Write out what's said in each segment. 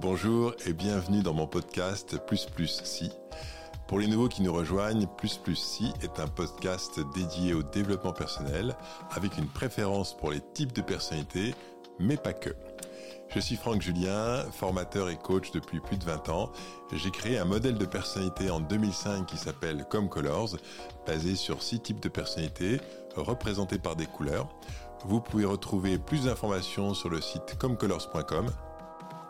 Bonjour et bienvenue dans mon podcast Plus Plus Si. Pour les nouveaux qui nous rejoignent, Plus Plus Si est un podcast dédié au développement personnel avec une préférence pour les types de personnalités, mais pas que. Je suis Franck Julien, formateur et coach depuis plus de 20 ans. J'ai créé un modèle de personnalité en 2005 qui s'appelle Comme Colors, basé sur six types de personnalités représentés par des couleurs. Vous pouvez retrouver plus d'informations sur le site comecolors.com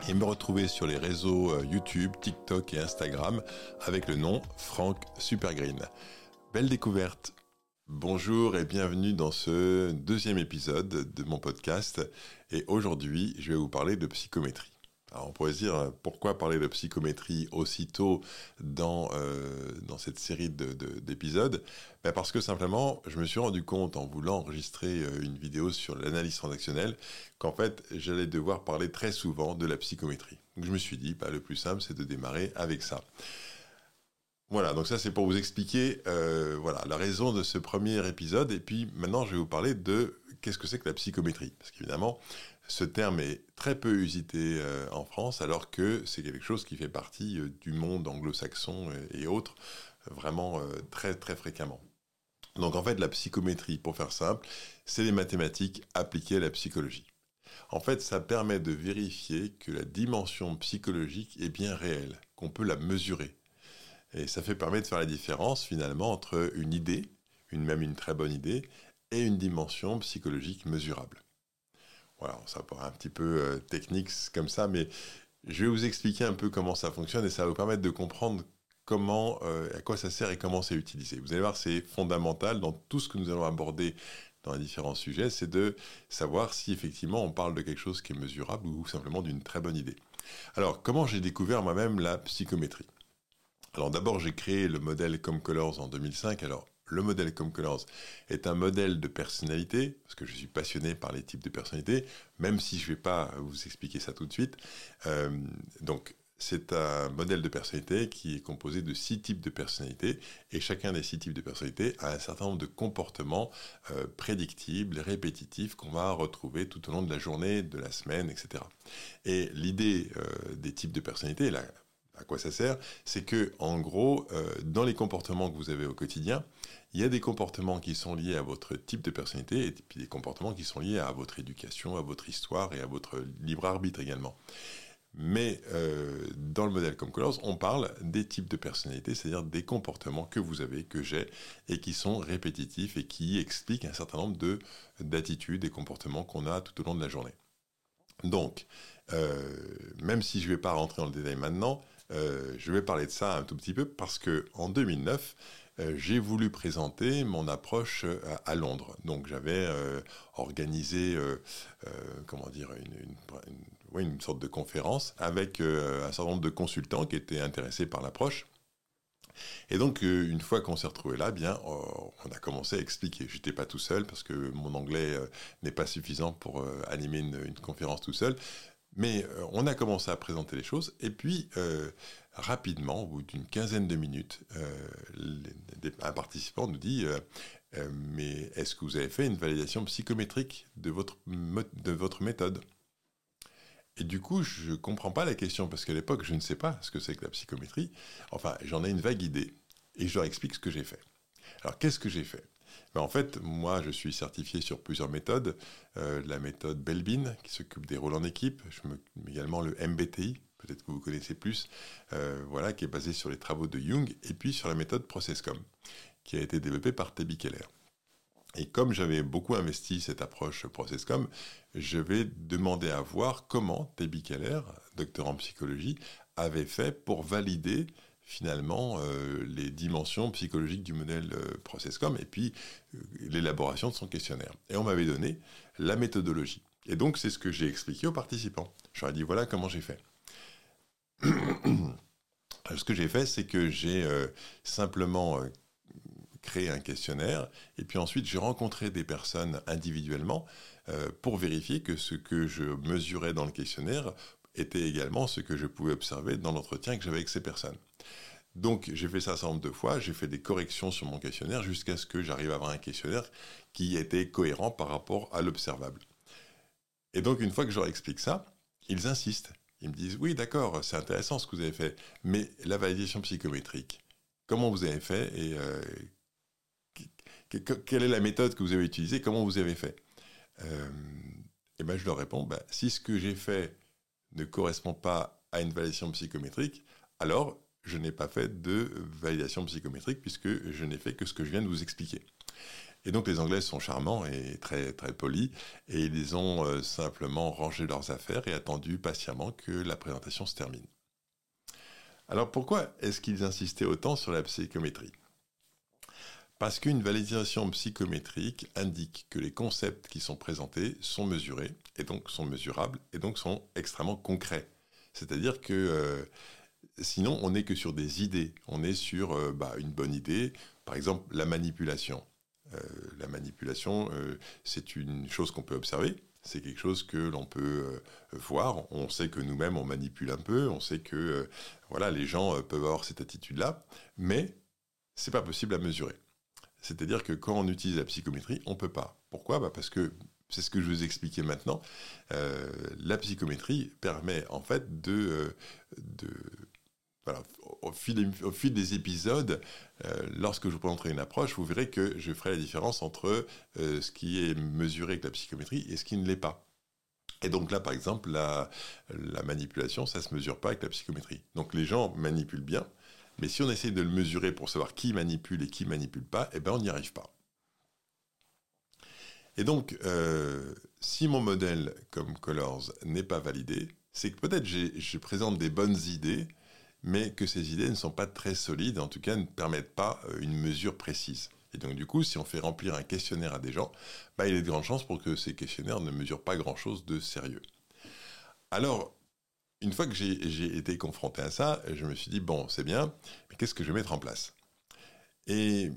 et me retrouver sur les réseaux euh, YouTube, TikTok et Instagram avec le nom Franck Supergreen. Belle découverte Bonjour et bienvenue dans ce deuxième épisode de mon podcast. Et aujourd'hui, je vais vous parler de psychométrie. Alors on pourrait se dire pourquoi parler de psychométrie aussitôt dans, euh, cette série d'épisodes? Ben Parce que simplement, je me suis rendu compte en voulant enregistrer euh, une vidéo sur l'analyse transactionnelle qu'en fait, j'allais devoir parler très souvent de la psychométrie. Donc je me suis dit, ben, le plus simple, c'est de démarrer avec ça. Voilà, donc ça c'est pour vous expliquer euh, voilà, la raison de ce premier épisode. Et puis maintenant, je vais vous parler de qu'est-ce que c'est que la psychométrie. Parce qu'évidemment, ce terme est très peu usité euh, en France, alors que c'est quelque chose qui fait partie euh, du monde anglo-saxon et, autres, vraiment très très fréquemment. Donc en fait, la psychométrie, pour faire simple, c'est les mathématiques appliquées à la psychologie. En fait, ça permet de vérifier que la dimension psychologique est bien réelle, qu'on peut la mesurer. Et ça fait permettre de faire la différence finalement entre une idée, une, même une très bonne idée, et une dimension psychologique mesurable. Voilà, ça paraît un petit peu euh, technique comme ça, mais je vais vous expliquer un peu comment ça fonctionne et ça va vous permettre de comprendre comment, euh, à quoi ça sert et comment c'est utilisé. Vous allez voir, c'est fondamental dans tout ce que nous allons aborder dans les différents sujets, c'est de savoir si effectivement on parle de quelque chose qui est mesurable ou simplement d'une très bonne idée. Alors, comment j'ai découvert moi-même la psychométrie? Alors d'abord, j'ai créé le modèle Comcolors en 2005. Alors le modèle Comcolors est un modèle de personnalité, parce que je suis passionné par les types de personnalités, même si je ne vais pas vous expliquer ça tout de suite. Euh, donc c'est un modèle de personnalité qui est composé de six types de personnalités, et chacun des six types de personnalités a un certain nombre de comportements euh, prédictibles, répétitifs, qu'on va retrouver tout au long de la journée, de la semaine, etc. Et l'idée euh, des types de personnalités, la à quoi ça sert C'est que, en gros, euh, dans les comportements que vous avez au quotidien, il y a des comportements qui sont liés à votre type de personnalité et puis des comportements qui sont liés à votre éducation, à votre histoire et à votre libre arbitre également. Mais euh, dans le modèle comme Colors, on parle des types de personnalité, c'est-à-dire des comportements que vous avez, que j'ai, et qui sont répétitifs et qui expliquent un certain nombre de d'attitudes et comportements qu'on a tout au long de la journée. Donc, euh, même si je ne vais pas rentrer dans le détail maintenant, euh, je vais parler de ça un tout petit peu parce que en 2009, euh, j'ai voulu présenter mon approche à, Londres. Donc j'avais organisé, comment dire, une, sorte de conférence avec un certain nombre de consultants qui étaient intéressés par l'approche. Et donc, une fois qu'on s'est retrouvé là, bien, on a commencé à expliquer. J'étais pas tout seul parce que mon anglais n'est pas suffisant pour animer une, conférence tout seul. Mais euh, on a commencé à présenter les choses, et puis euh, rapidement, au bout d'une quinzaine de minutes, euh, un participant nous dit Mais est-ce que vous avez fait une validation psychométrique de votre, de votre méthode? Et du coup, je ne comprends pas la question, parce qu'à l'époque, je ne sais pas ce que c'est que la psychométrie. Enfin, j'en ai une vague idée, et je leur explique ce que j'ai fait. Alors, qu'est-ce que j'ai fait? En fait, moi, je suis certifié sur plusieurs méthodes. Euh, la méthode Belbin, qui s'occupe des rôles en équipe. Également le MBTI, peut-être que vous connaissez plus, euh, voilà, qui est basé sur les travaux de Jung. Et puis sur la méthode Processcom, qui a été développée par Tebi Keller. Et comme j'avais beaucoup investi cette approche Processcom, je vais demander à voir comment Tebi Keller, docteur en psychologie, avait fait pour valider finalement euh, les dimensions psychologiques du modèle euh, ProcessCom et puis euh, l'élaboration de son questionnaire. Et on m'avait donné la méthodologie. Et donc c'est ce que j'ai expliqué aux participants. Ai dit voilà comment j'ai fait. ce que j'ai fait, c'est que j'ai simplement créé un questionnaire et puis ensuite j'ai rencontré des personnes individuellement pour vérifier que ce que je mesurais dans le questionnaire était également ce que je pouvais observer dans l'entretien que j'avais avec ces personnes. Donc j'ai fait ça un certain nombre de fois, j'ai fait des corrections sur mon questionnaire jusqu'à ce que j'arrive à avoir un questionnaire qui était cohérent par rapport à l'observable. Et donc une fois que je leur explique ça, ils insistent. Ils me disent, oui, d'accord, c'est intéressant ce que vous avez fait, mais la validation psychométrique, comment vous avez fait et euh, quelle est la méthode que vous avez utilisée, comment vous avez fait? Euh, Et ben, je leur réponds, bah, si ce que j'ai fait ne correspond pas à une validation psychométrique, alors je n'ai pas fait de validation psychométrique puisque je n'ai fait que ce que je viens de vous expliquer. Et donc les Anglais sont charmants et très très polis et ils ont euh, simplement rangé leurs affaires et attendu patiemment que la présentation se termine. Alors pourquoi est-ce qu'ils insistaient autant sur la psychométrie? Parce qu'une validation psychométrique indique que les concepts qui sont présentés sont mesurés et donc sont mesurables et donc sont extrêmement concrets. C'est-à-dire que euh, sinon on n'est que sur des idées, on est sur euh, bah, une bonne idée, par exemple la manipulation. Euh, la manipulation, c'est une chose qu'on peut observer, c'est quelque chose que l'on peut voir. On sait que nous-mêmes, on manipule un peu, on sait que voilà, les gens peuvent avoir cette attitude-là, mais c'est pas possible à mesurer. C'est-à-dire que quand on utilise la psychométrie, on peut pas. Pourquoi? Bah Parce que c'est ce que je vous expliquais maintenant. la psychométrie permet en fait de, de au fil, des épisodes, euh, lorsque je vous présenterai une approche, vous verrez que je ferai la différence entre euh, ce qui est mesuré avec la psychométrie et ce qui ne l'est pas. Et donc là, par exemple, la, manipulation, ça ne se mesure pas avec la psychométrie. Donc les gens manipulent bien, mais si on essaie de le mesurer pour savoir qui manipule et qui manipule pas, eh ben on n'y arrive pas. Et donc, euh, si mon modèle comme Colors n'est pas validé, c'est que peut-être je présente des bonnes idées, mais que ces idées ne sont pas très solides, en tout cas ne permettent pas euh, une mesure précise. Et donc du coup, si on fait remplir un questionnaire à des gens, bah, il a de grandes chances pour que ces questionnaires ne mesurent pas grand-chose de sérieux. Alors, une fois que j'ai été confronté à ça, je me suis dit, bon, c'est bien, mais qu'est-ce que je vais mettre en place? Et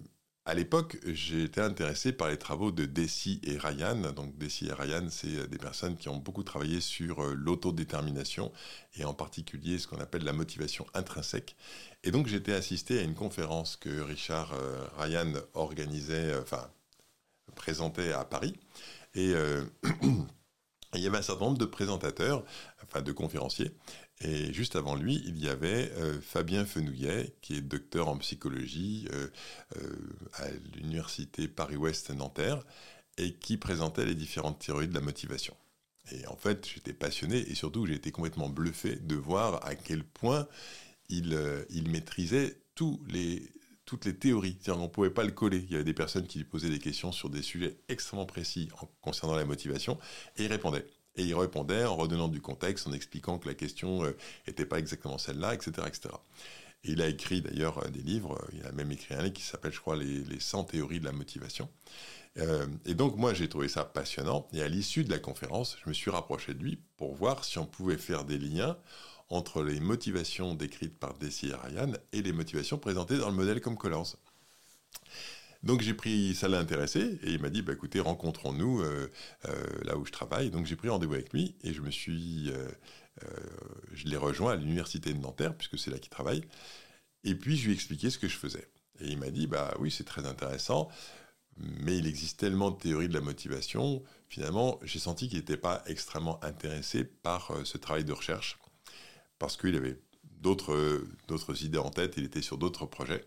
à l'époque, été intéressé par les travaux de Deci et Ryan. Donc, Deci et Ryan, c'est euh, des personnes qui ont beaucoup travaillé sur euh, l'autodétermination et en particulier ce qu'on appelle la motivation intrinsèque. Et donc, j'étais assisté à une conférence que Richard euh, Ryan organisait, enfin, présentait à Paris. Et il y avait un certain nombre de présentateurs, enfin de conférenciers, et juste avant lui, il y avait euh, Fabien Fenouillet, qui est docteur en psychologie euh, euh, à l'université Paris-Ouest Nanterre, et qui présentait les différentes théories de la motivation. Et en fait, j'étais passionné et surtout, j'ai été complètement bluffé de voir à quel point il, il maîtrisait tous les, toutes les théories. C'est-à-dire ne pouvait pas le coller. Il y avait des personnes qui lui posaient des questions sur des sujets extrêmement précis concernant la motivation et il répondait. Et il répondait en redonnant du contexte, en expliquant que la question n'était euh, pas exactement celle-là, etc., etc. Et il a écrit d'ailleurs euh, des livres, euh, il a même écrit un livre qui s'appelle, je crois, les, les 100 théories de la motivation. et donc moi, j'ai trouvé ça passionnant. Et à l'issue de la conférence, je me suis rapproché de lui pour voir si on pouvait faire des liens entre les motivations décrites par Desi Ryan et les motivations présentées dans le modèle comme Collins. Donc j'ai pris, ça l'a intéressé, et il m'a dit, bah, écoutez, rencontrons-nous euh, euh, là où je travaille. Donc j'ai pris rendez-vous avec lui, et je me suis, euh, je l'ai rejoint à l'université de Nanterre, puisque c'est là qu'il travaille. Et puis je lui ai expliqué ce que je faisais. Et il m'a dit, bah oui, c'est très intéressant, mais il existe tellement de théories de la motivation, finalement, j'ai senti qu'il n'était pas extrêmement intéressé par ce travail de recherche, parce qu'il avait d'autres idées en tête, il était sur d'autres projets.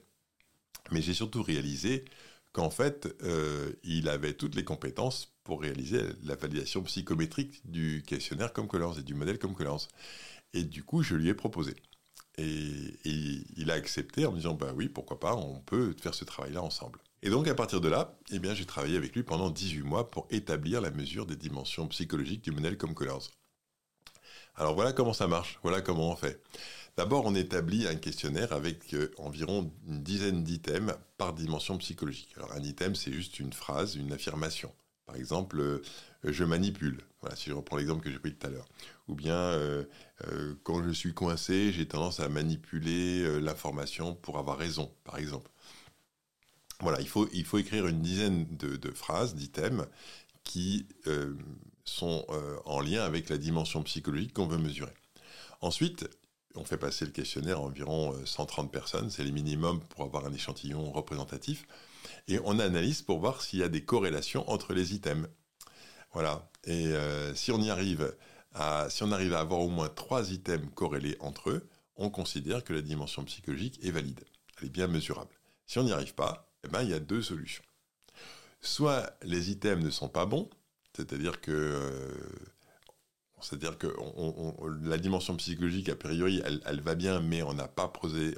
Mais j'ai surtout réalisé qu'en fait, euh, il avait toutes les compétences pour réaliser la validation psychométrique du questionnaire comme Collins et du modèle comme Collins. Et du coup, je lui ai proposé. Et, il a accepté en me disant, bah oui, pourquoi pas, on peut faire ce travail-là ensemble. Et donc, à partir de là, eh j'ai travaillé avec lui pendant 18 mois pour établir la mesure des dimensions psychologiques du modèle comme Collins. Alors voilà comment ça marche, voilà comment on fait. D'abord, on établit un questionnaire avec euh, environ une dizaine d'items par dimension psychologique. Un item, c'est juste une phrase, une affirmation. Par exemple, euh, je manipule. Voilà, si je reprends l'exemple que j'ai pris tout à l'heure. Ou bien, euh, quand je suis coincé, j'ai tendance à manipuler l'information pour avoir raison, par exemple. Voilà, il faut, écrire une dizaine de phrases, d'items, qui sont en lien avec la dimension psychologique qu'on veut mesurer. Ensuite, on fait passer le questionnaire à environ 130 euh, personnes, c'est le minimum pour avoir un échantillon représentatif. Et on analyse pour voir s'il y a des corrélations entre les items. Voilà. Et euh, si on y arrive si on arrive à avoir au moins trois items corrélés entre eux, on considère que la dimension psychologique est valide, elle est bien mesurable. Si on n'y arrive pas, eh ben, il y a deux solutions. Soit les items ne sont pas bons, c'est-à-dire que, euh, c'est-à-dire que la dimension psychologique, a priori, elle, va bien, mais on n'a pas posé,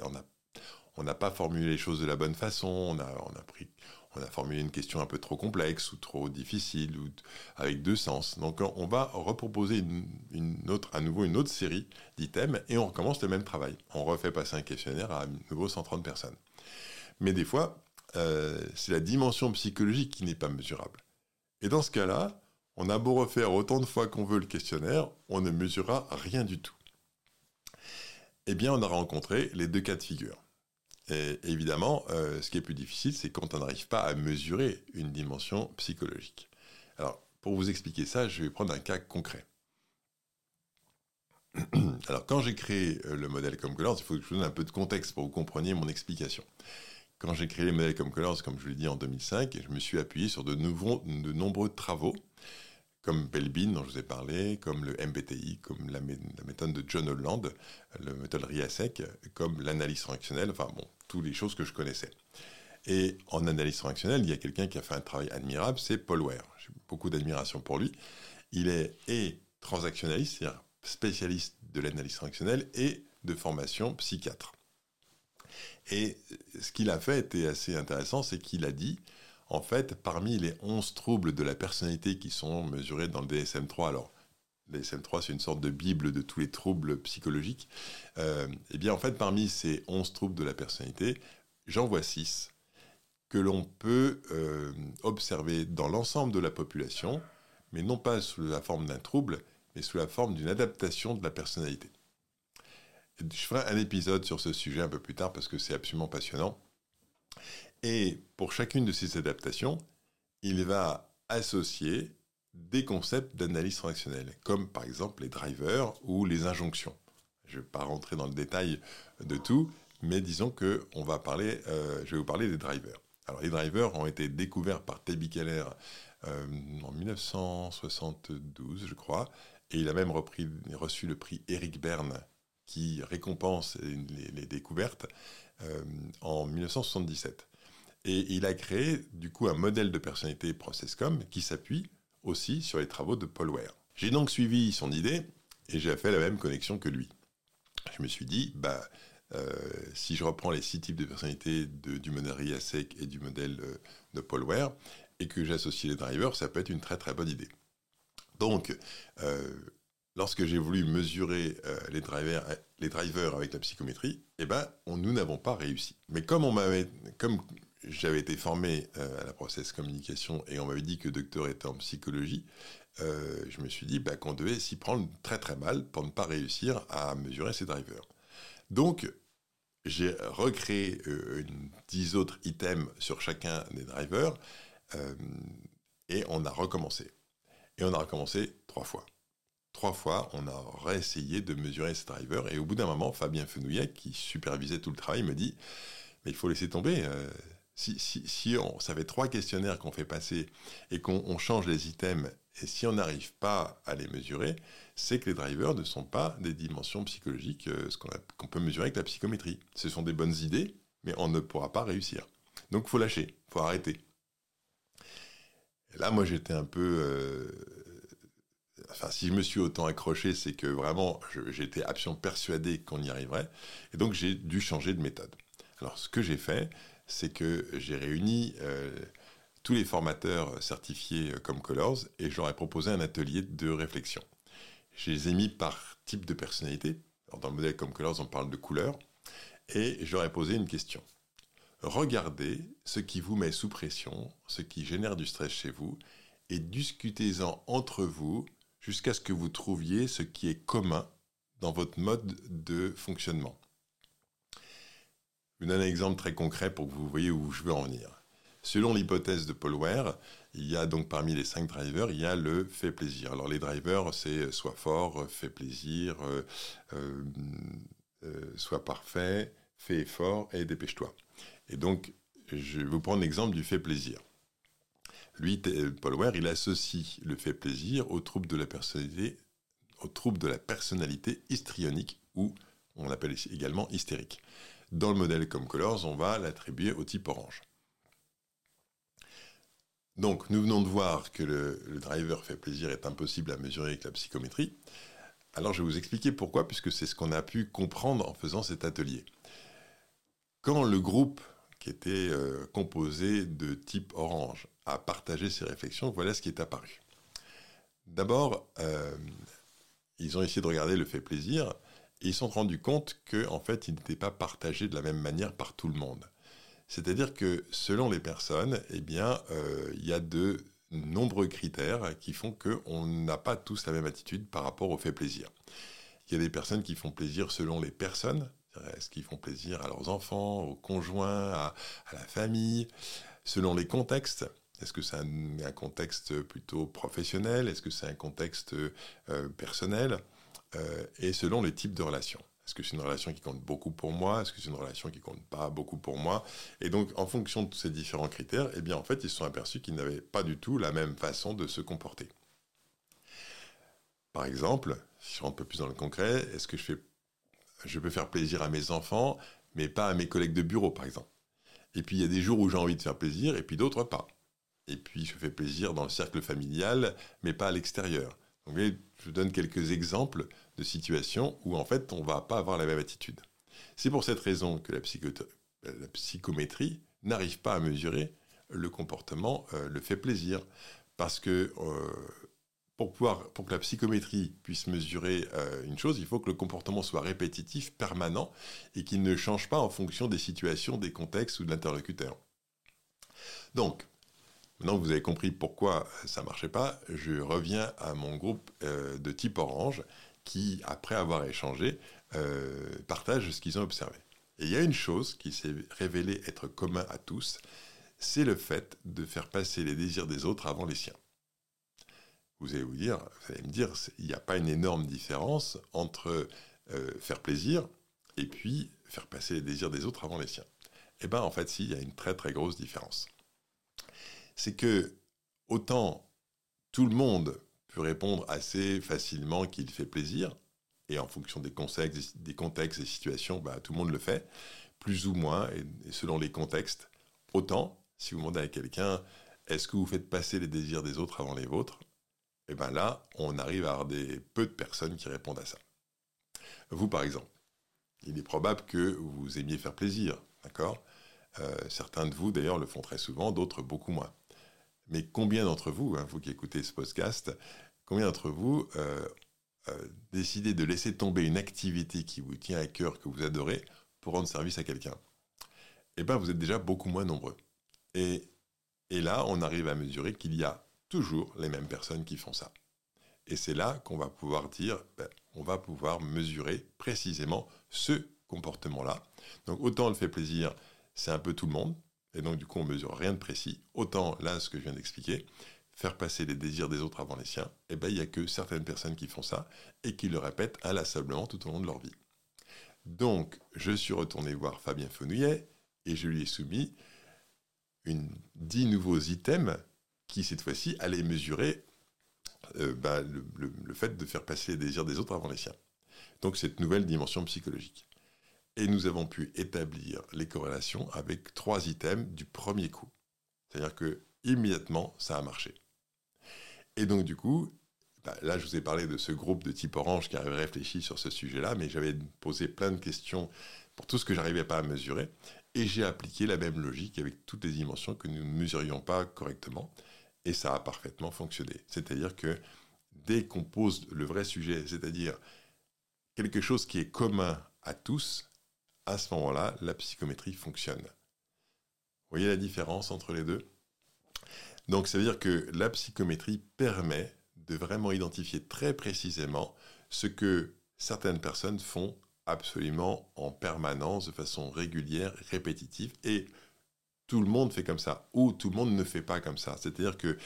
on n'a pas formulé les choses de la bonne façon, on a, on a pris, on a formulé une question un peu trop complexe ou trop difficile ou avec deux sens. Donc on va reproposer une, autre, à nouveau une autre série d'items et on recommence le même travail. On refait passer un questionnaire à nouveau 130 personnes. Mais des fois, euh, c'est la dimension psychologique qui n'est pas mesurable. Et dans ce cas-là, on a beau refaire autant de fois qu'on veut le questionnaire, on ne mesurera rien du tout. Eh bien, on a rencontré les deux cas de figure. Et évidemment, euh, ce qui est plus difficile, c'est quand on n'arrive pas à mesurer une dimension psychologique. Alors, pour vous expliquer ça, je vais prendre un cas concret. Alors, quand j'ai créé euh, le modèle comme Colors, il faut que je vous donne un peu de contexte pour que vous compreniez mon explication. Quand j'ai créé les modèles comme Colors, comme je l'ai dit en 2005, je me suis appuyé sur de, nombreux travaux comme Belbin dont je vous ai parlé, comme le MBTI, comme la, méthode de John Holland, la méthode RIASEC, comme l'analyse transactionnelle, enfin bon, toutes les choses que je connaissais. Et en analyse transactionnelle, il y a quelqu'un qui a fait un travail admirable, c'est Paul Ware. J'ai beaucoup d'admiration pour lui. Il est et transactionnaliste, c'est-à-dire spécialiste de l'analyse transactionnelle et de formation psychiatre. Et ce qu'il a fait était assez intéressant, c'est qu'il a dit en fait, parmi les 11 troubles de la personnalité qui sont mesurés dans le DSM-3, alors le DSM-3 c'est une sorte de bible de tous les troubles psychologiques, euh, eh bien en fait parmi ces 11 troubles de la personnalité, j'en vois 6 que l'on peut euh, observer dans l'ensemble de la population, mais non pas sous la forme d'un trouble, mais sous la forme d'une adaptation de la personnalité. Je ferai un épisode sur ce sujet un peu plus tard parce que c'est absolument passionnant. Et pour chacune de ces adaptations, il va associer des concepts d'analyse transactionnelle, comme par exemple les drivers ou les injonctions. Je ne vais pas rentrer dans le détail de tout, mais disons que on va parler, euh, je vais vous parler des drivers. Alors les drivers ont été découverts par Tebi Keller euh, en 1972, je crois, et il a même reçu le prix Eric Berne récompense les, découvertes euh, en 1977. Et il a créé du coup un modèle de personnalité ProcessCom qui s'appuie aussi sur les travaux de Paul Ware. J'ai donc suivi son idée et j'ai fait la même connexion que lui. Je me suis dit, bah, euh, si je reprends les six types de personnalités du modèle RIASEC et du modèle euh, de Paul Ware et que j'associe les drivers, ça peut être une très très bonne idée. Donc, lorsque j'ai voulu mesurer les, drivers, les drivers avec la psychométrie, eh ben, nous n'avons pas réussi. Mais comme j'avais été formé euh, à la process communication et on m'avait dit que le docteur était en psychologie, euh, je me suis dit bah, qu'on devait s'y prendre très très mal pour ne pas réussir à mesurer ces drivers. Donc, j'ai recréé euh, 10 autres items sur chacun des drivers euh, et on a recommencé. Et on a recommencé trois fois. Trois fois, on a réessayé de mesurer ces drivers et au bout d'un moment, Fabien Fenouillet, qui supervisait tout le travail, me dit mais il faut laisser tomber si, si, on, ça fait trois questionnaires qu'on fait passer et qu'on change les items, et si on n'arrive pas à les mesurer, c'est que les drivers ne sont pas des dimensions psychologiques euh, qu'on peut mesurer avec la psychométrie. Ce sont des bonnes idées, mais on ne pourra pas réussir. Donc il faut lâcher, il faut arrêter. Là, moi, j'étais un peu... Euh, enfin, si je me suis autant accroché, c'est que vraiment, j'étais absolument persuadé qu'on y arriverait. Et donc, j'ai dû changer de méthode. Alors, ce que j'ai fait, c'est que j'ai réuni euh, tous les formateurs certifiés comme Colors et je leur ai proposé un atelier de réflexion. Je les ai mis par type de personnalité. dans le modèle comme Colors, on parle de couleurs. Et je leur ai posé une question. Regardez ce qui vous met sous pression, ce qui génère du stress chez vous, et discutez-en entre vous jusqu'à ce que vous trouviez ce qui est commun dans votre mode de fonctionnement. Je vous donne un exemple très concret pour que vous voyez où je veux en venir. Selon l'hypothèse de Paul Ware, il y a donc parmi les cinq drivers, il y a le fait plaisir. Alors les drivers, c'est soit fort, fait plaisir, euh, euh, euh, soit parfait, fais effort et dépêche-toi. Et donc, je vais vous prendre l'exemple du fait plaisir. Lui, Paul Ware, il associe le fait plaisir au trouble de la personnalité aux troubles de la personnalité histrionique ou on l'appelle également hystérique. Dans le modèle comme Colors, on va l'attribuer au type orange. Donc, nous venons de voir que le, driver fait plaisir est impossible à mesurer avec la psychométrie. Alors, je vais vous expliquer pourquoi, puisque c'est ce qu'on a pu comprendre en faisant cet atelier. Quand le groupe qui était euh, composé de type orange a partagé ses réflexions, voilà ce qui est apparu. D'abord, euh, ils ont essayé de regarder le fait plaisir et ils se sont rendus compte qu'en en fait, il n'était pas partagé de la même manière par tout le monde. C'est-à-dire que selon les personnes, eh bien, euh, il y a de nombreux critères qui font qu'on n'a pas tous la même attitude par rapport au fait plaisir. Il y a des personnes qui font plaisir selon les personnes, est-ce qu'ils font plaisir à leurs enfants, aux conjoints, à, la famille, selon les contextes. Est-ce que c'est un, contexte plutôt professionnel? Est-ce que c'est un contexte euh, personnel? Euh, Et selon les types de relations. Est-ce que c'est une relation qui compte beaucoup pour moi? Est-ce que c'est une relation qui compte pas beaucoup pour moi? Et donc, en fonction de ces différents critères, eh bien, en fait, ils se sont aperçus qu'ils n'avaient pas du tout la même façon de se comporter. Par exemple, si je rentre un peu plus dans le concret, est-ce que je peux faire plaisir à mes enfants, mais pas à mes collègues de bureau, par exemple? Et puis, il y a des jours où j'ai envie de faire plaisir, et puis d'autres pas. Et puis, je fais plaisir dans le cercle familial, mais pas à l'extérieur. Je donne quelques exemples de situations où en fait on ne va pas avoir la même attitude. C'est pour cette raison que la, psychométrie n'arrive pas à mesurer le comportement, euh, le fait plaisir. Parce que euh, pour, pouvoir, pour que la psychométrie puisse mesurer euh, une chose, il faut que le comportement soit répétitif, permanent, et qu'il ne change pas en fonction des situations, des contextes ou de l'interlocuteur. Donc, Maintenant que vous avez compris pourquoi ça ne marchait pas, je reviens à mon groupe de type orange qui, après avoir échangé, euh, partagent ce qu'ils ont observé. Et il y a une chose qui s'est révélée être commun à tous, c'est le fait de faire passer les désirs des autres avant les siens. Vous allez vous dire, vous allez me dire, il n'y a pas une énorme différence entre euh, faire plaisir et puis faire passer les désirs des autres avant les siens. Eh bien, en fait, si, il y a une très très grosse différence. C'est que autant tout le monde peut répondre assez facilement qu'il fait plaisir, et en fonction des contextes, des situations, bah, tout le monde le fait, plus ou moins, et, selon les contextes. Autant, si vous demandez à quelqu'un, est-ce que vous faites passer les désirs des autres avant les vôtres Et eh bien là, on arrive à avoir peu de personnes qui répondent à ça. Vous, par exemple, il est probable que vous aimiez faire plaisir, d'accord? Euh, Certains de vous, d'ailleurs, le font très souvent, d'autres beaucoup moins. Mais combien d'entre vous, hein, vous qui écoutez ce podcast, combien d'entre vous euh, euh, décidez de laisser tomber une activité qui vous tient à cœur, que vous adorez, pour rendre service à quelqu'un? Eh bien, vous êtes déjà beaucoup moins nombreux. Et, là, on arrive à mesurer qu'il y a toujours les mêmes personnes qui font ça. Et c'est là qu'on va pouvoir dire, ben, on va pouvoir mesurer précisément ce comportement-là. Donc autant le fait plaisir, c'est un peu tout le monde, et donc du coup on mesure rien de précis. Autant là, ce que je viens d'expliquer, faire passer les désirs des autres avant les siens, eh ben il n'y a que certaines personnes qui font ça et qui le répètent inlassablement tout au long de leur vie. Donc je suis retourné voir Fabien Fenouillet et je lui ai soumis une, dix nouveaux items qui cette fois-ci allaient mesurer euh, bah, le fait de faire passer les désirs des autres avant les siens. Donc cette nouvelle dimension psychologique. Et nous avons pu établir les corrélations avec trois items du premier coup. C'est-à-dire que immédiatement, ça a marché. Et donc du coup, bah, là je vous ai parlé de ce groupe de type orange qui avait réfléchi sur ce sujet-là, mais j'avais posé plein de questions pour tout ce que j'arrivais pas à mesurer, et j'ai appliqué la même logique avec toutes les dimensions que nous ne mesurions pas correctement, et ça a parfaitement fonctionné. C'est-à-dire que dès qu'on pose le vrai sujet, c'est-à-dire quelque chose qui est commun à tous, à ce moment-là, la psychométrie fonctionne. Vous voyez la différence entre les deux? Donc ça veut dire que la psychométrie permet de vraiment identifier très précisément ce que certaines personnes font absolument en permanence, de façon régulière, répétitive, et tout le monde fait comme ça, ou tout le monde ne fait pas comme ça. C'est-à-dire que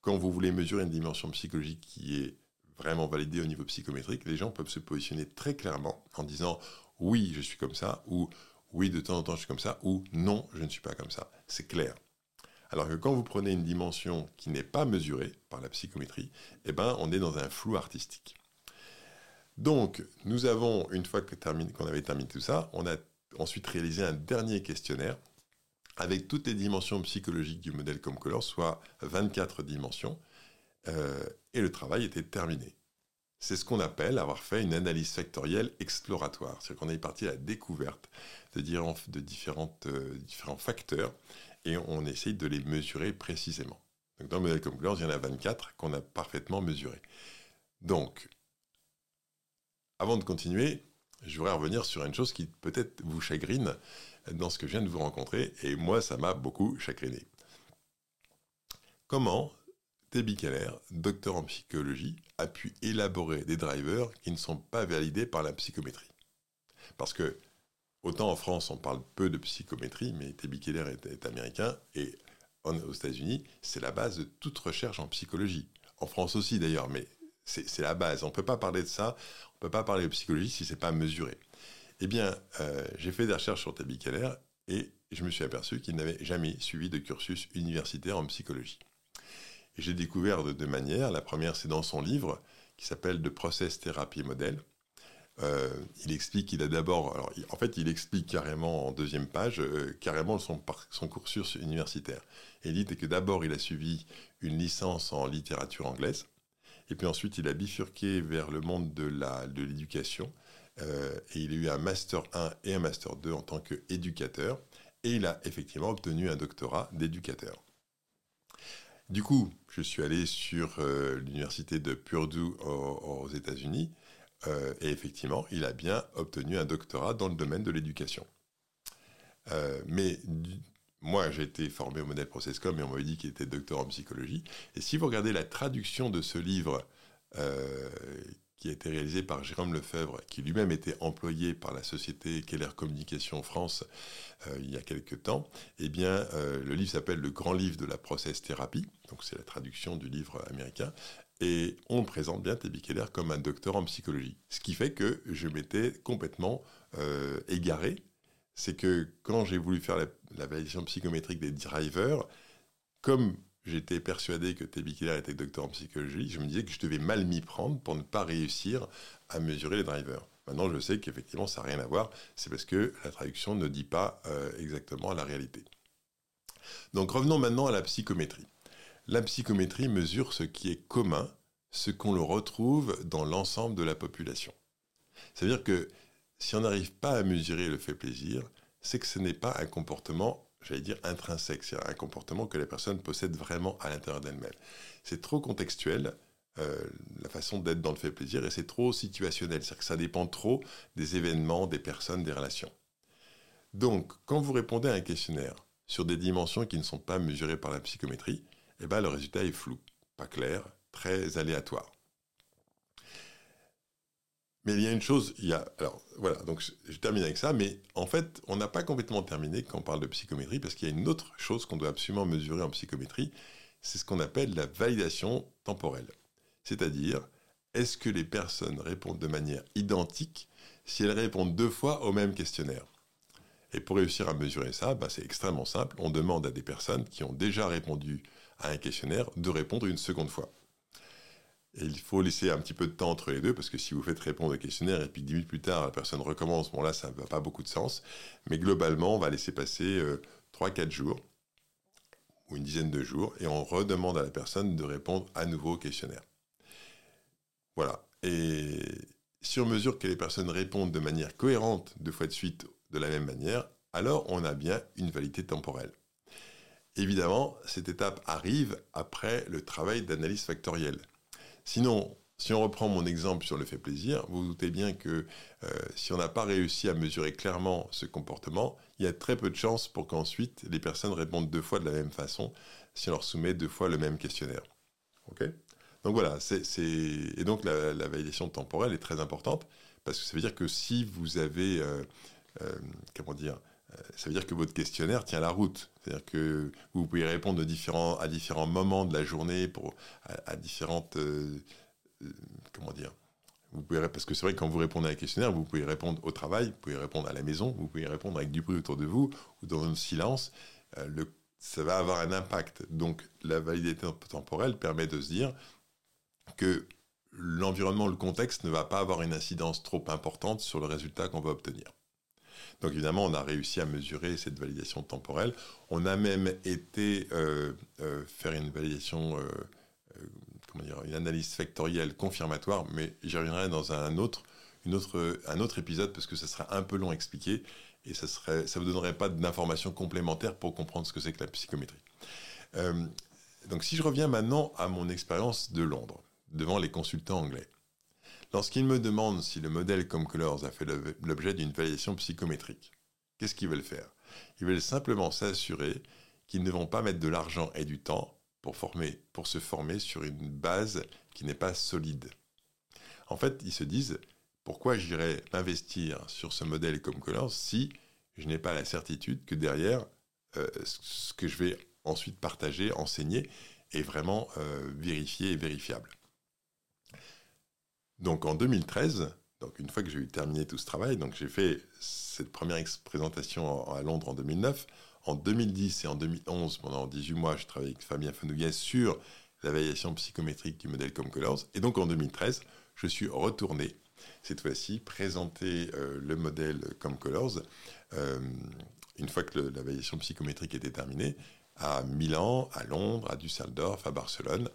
quand vous voulez mesurer une dimension psychologique qui est vraiment validée au niveau psychométrique, les gens peuvent se positionner très clairement en disant oui, je suis comme ça, ou oui, de temps en temps, je suis comme ça, ou non, je ne suis pas comme ça. C'est clair. Alors que quand vous prenez une dimension qui n'est pas mesurée par la psychométrie, eh ben, on est dans un flou artistique. Donc, nous avons, une fois qu'on avait terminé tout ça, on a ensuite réalisé un dernier questionnaire avec toutes les dimensions psychologiques du modèle Comcolor, soit 24 dimensions, euh, et le travail était terminé. C'est ce qu'on appelle avoir fait une analyse factorielle exploratoire. C'est-à-dire qu'on est parti à la découverte de, de différentes, euh, différents facteurs et on essaye de les mesurer précisément. Donc dans le modèle Comcolor, il y en a 24 qu'on a parfaitement mesurés. Donc, avant de continuer, je voudrais revenir sur une chose qui peut-être vous chagrine dans ce que je viens de vous rencontrer, et moi, ça m'a beaucoup chagriné. Comment Tebi Keller, docteur en psychologie, a pu élaborer des drivers qui ne sont pas validés par la psychométrie Parce que, autant en France, on parle peu de psychométrie, mais Tebi Keller est, américain, et aux États-Unis, c'est la base de toute recherche en psychologie. En France aussi d'ailleurs, mais c'est la base. On ne peut pas parler de ça, on ne peut pas parler de psychologie si ce n'est pas mesuré. Eh bien, euh, j'ai fait des recherches sur Tabi Keller et je me suis aperçu qu'il n'avait jamais suivi de cursus universitaire en psychologie. J'ai découvert de deux manières. La première, c'est dans son livre qui s'appelle The Process Therapy Model. Euh, il explique qu'il a d'abord, en fait, il explique carrément en deuxième page, euh, carrément son, son, cursus universitaire. Il dit que d'abord, il a suivi une licence en littérature anglaise, et puis ensuite, il a bifurqué vers le monde de l'éducation, euh, et il a eu un Master 1 et un Master 2 en tant qu'éducateur. Et il a effectivement obtenu un doctorat d'éducateur. Du coup, je suis allé sur euh, l'université de Purdue aux, États-Unis. Euh, et effectivement, il a bien obtenu un doctorat dans le domaine de l'éducation. mais moi, j'ai été formé au modèle Processcom et on m'avait dit qu'il était docteur en psychologie. Et si vous regardez la traduction de ce livre qui a été réalisé par Jérôme Lefebvre, qui lui-même était employé par la société Keller Communication France euh, il y a quelques temps, eh bien, euh, le livre s'appelle Le Grand Livre de la Process Thérapie, donc c'est la traduction du livre américain, et on présente bien Tebi Keller comme un docteur en psychologie. Ce qui fait que je m'étais complètement euh, égaré, c'est que quand j'ai voulu faire la validation psychométrique des drivers, comme j'étais persuadé que Tebi Keller était docteur en psychologie, je me disais que je devais mal m'y prendre pour ne pas réussir à mesurer les drivers. Maintenant, je sais qu'effectivement, ça n'a rien à voir. C'est parce que la traduction ne dit pas euh, exactement la réalité. Donc revenons maintenant à la psychométrie. La psychométrie mesure ce qui est commun, ce qu'on le retrouve dans l'ensemble de la population. C'est-à-dire que si on n'arrive pas à mesurer le fait plaisir, c'est que ce n'est pas un comportement j'allais dire, intrinsèque, c'est un comportement que la personne possède vraiment à l'intérieur d'elle-même. C'est trop contextuel, euh, la façon d'être dans le fait plaisir, et c'est trop situationnel, c'est-à-dire que ça dépend trop des événements, des personnes, des relations. Donc, quand vous répondez à un questionnaire sur des dimensions qui ne sont pas mesurées par la psychométrie, eh ben, le résultat est flou, pas clair, très aléatoire. Mais il y a une chose, il y a, alors voilà, donc je, termine avec ça, mais en fait, on n'a pas complètement terminé quand on parle de psychométrie, parce qu'il y a une autre chose qu'on doit absolument mesurer en psychométrie, c'est ce qu'on appelle la validation temporelle. C'est-à-dire, est-ce que les personnes répondent de manière identique si elles répondent deux fois au même questionnaire? Et pour réussir à mesurer ça, bah, c'est extrêmement simple, on demande à des personnes qui ont déjà répondu à un questionnaire de répondre une seconde fois. Il faut laisser un petit peu de temps entre les deux, parce que si vous faites répondre au questionnaire et puis dix minutes plus tard, la personne recommence, bon là, ça n'a pas beaucoup de sens. Mais globalement, on va laisser passer 3-4 euh, jours, ou une dizaine de jours, et on redemande à la personne de répondre à nouveau au questionnaire. Voilà. Et on mesure que les personnes répondent de manière cohérente deux fois de suite de la même manière, alors on a bien une validité temporelle. Évidemment, cette étape arrive après le travail d'analyse factorielle. Sinon, si on reprend mon exemple sur le fait plaisir, vous, vous doutez bien que euh, si on n'a pas réussi à mesurer clairement ce comportement, il y a très peu de chances pour qu'ensuite les personnes répondent deux fois de la même façon si on leur soumet deux fois le même questionnaire. donc voilà, et donc la, validation temporelle est très importante parce que ça veut dire que si vous avez, euh, euh, comment dire, ça veut dire que votre questionnaire tient la route. C'est-à-dire que vous pouvez répondre à différents moments de la journée, pour, à, différentes... Euh, euh, comment dire vous pouvez, Parce que c'est vrai que quand vous répondez à un questionnaire, vous pouvez répondre au travail, vous pouvez répondre à la maison, vous pouvez répondre avec du bruit autour de vous ou dans un silence. Euh, le, ça va avoir un impact. Donc la validité temporelle permet de se dire que l'environnement, le contexte ne va pas avoir une incidence trop importante sur le résultat qu'on va obtenir. Donc évidemment, on a réussi à mesurer cette validation temporelle. On a même été euh, euh, faire une validation, euh, comment dire, une analyse factorielle confirmatoire, mais j'y reviendrai dans un autre, une épisode parce que ça sera un peu long à expliquer et ça ne ça vous donnerait pas d'informations complémentaires pour comprendre ce que c'est que la psychométrie. donc si je reviens maintenant à mon expérience de Londres, devant les consultants anglais. Lorsqu'ils me demandent si le modèle comme Colors a fait l'objet d'une validation psychométrique, qu'est-ce qu'ils veulent faire? Ils veulent simplement s'assurer qu'ils ne vont pas mettre de l'argent et du temps pour, former, pour se former sur une base qui n'est pas solide. En fait, ils se disent, pourquoi j'irais investir sur ce modèle comme Colors si je n'ai pas la certitude que derrière, euh, ce que je vais ensuite partager, enseigner, est vraiment euh, vérifié et vérifiable? Donc en 2013, donc une fois que j'ai eu terminé tout ce travail, donc j'ai fait cette première présentation à Londres en 2009. En 2010 et en 2011, pendant 18 mois, je travaillé avec Fabien Fenouillet sur l'évaluation psychométrique du modèle Comcolors. Et donc en 2013, je suis retourné, cette fois-ci, présenter euh, le modèle Comcolors, euh, une fois que l'évaluation psychométrique était terminée, à Milan, à Londres, à Düsseldorf, à Barcelone.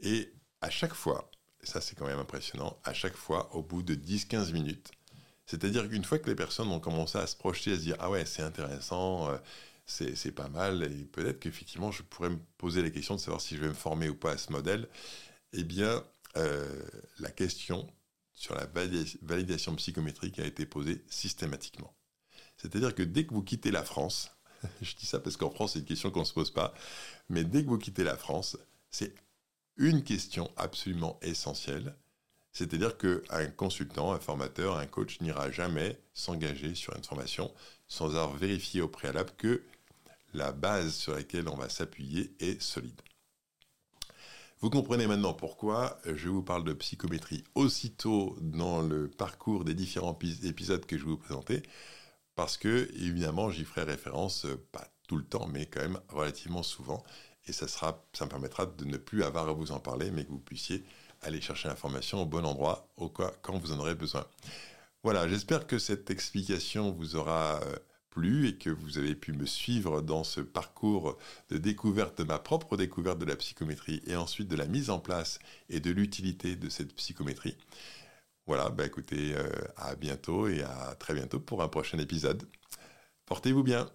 Et à chaque fois, ça c'est quand même impressionnant, à chaque fois au bout de 10-15 minutes. C'est-à-dire qu'une fois que les personnes ont commencé à se projeter, à se dire Ah ouais, c'est intéressant, euh, c'est pas mal, et peut-être qu'effectivement je pourrais me poser la question de savoir si je vais me former ou pas à ce modèle, eh bien euh, la question sur la validation psychométrique a été posée systématiquement. C'est-à-dire que dès que vous quittez la France, je dis ça parce qu'en France c'est une question qu'on ne se pose pas, mais dès que vous quittez la France, c'est une question absolument essentielle, c'est-à-dire qu'un consultant, un formateur, un coach n'ira jamais s'engager sur une formation sans avoir vérifié au préalable que la base sur laquelle on va s'appuyer est solide. Vous comprenez maintenant pourquoi je vous parle de psychométrie aussitôt dans le parcours des différents épisodes que je vais vous présenter, parce que évidemment j'y ferai référence, pas tout le temps, mais quand même relativement souvent, et ça, sera, ça me permettra de ne plus avoir à vous en parler, mais que vous puissiez aller chercher l'information au bon endroit, au quoi, quand vous en aurez besoin. Voilà, j'espère que cette explication vous aura euh, plu et que vous avez pu me suivre dans ce parcours de découverte de ma propre découverte de la psychométrie et ensuite de la mise en place et de l'utilité de cette psychométrie. Voilà, bah écoutez, euh, à bientôt et à très bientôt pour un prochain épisode. Portez-vous bien.